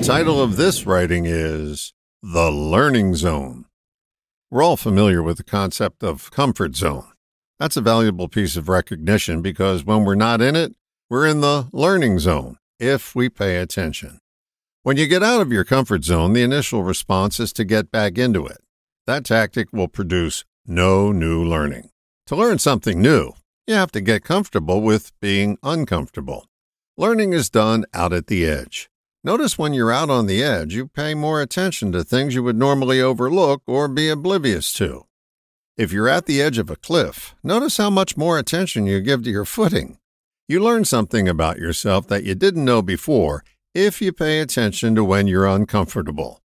The title of this writing is The Learning Zone. We're all familiar with the concept of comfort zone. That's a valuable piece of recognition because when we're not in it, we're in the learning zone if we pay attention. When you get out of your comfort zone, the initial response is to get back into it. That tactic will produce no new learning. To learn something new, you have to get comfortable with being uncomfortable. Learning is done out at the edge. Notice when you're out on the edge, you pay more attention to things you would normally overlook or be oblivious to. If you're at the edge of a cliff, notice how much more attention you give to your footing. You learn something about yourself that you didn't know before if you pay attention to when you're uncomfortable.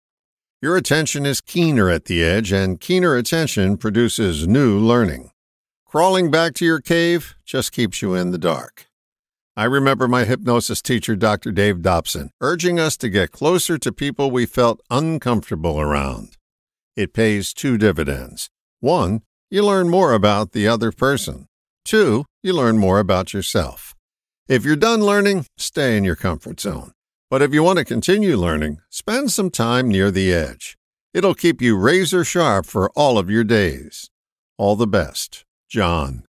Your attention is keener at the edge, and keener attention produces new learning. Crawling back to your cave just keeps you in the dark. I remember my hypnosis teacher, Dr. Dave Dobson, urging us to get closer to people we felt uncomfortable around. It pays two dividends. One, you learn more about the other person. Two, you learn more about yourself. If you're done learning, stay in your comfort zone. But if you want to continue learning, spend some time near the edge. It'll keep you razor sharp for all of your days. All the best, John.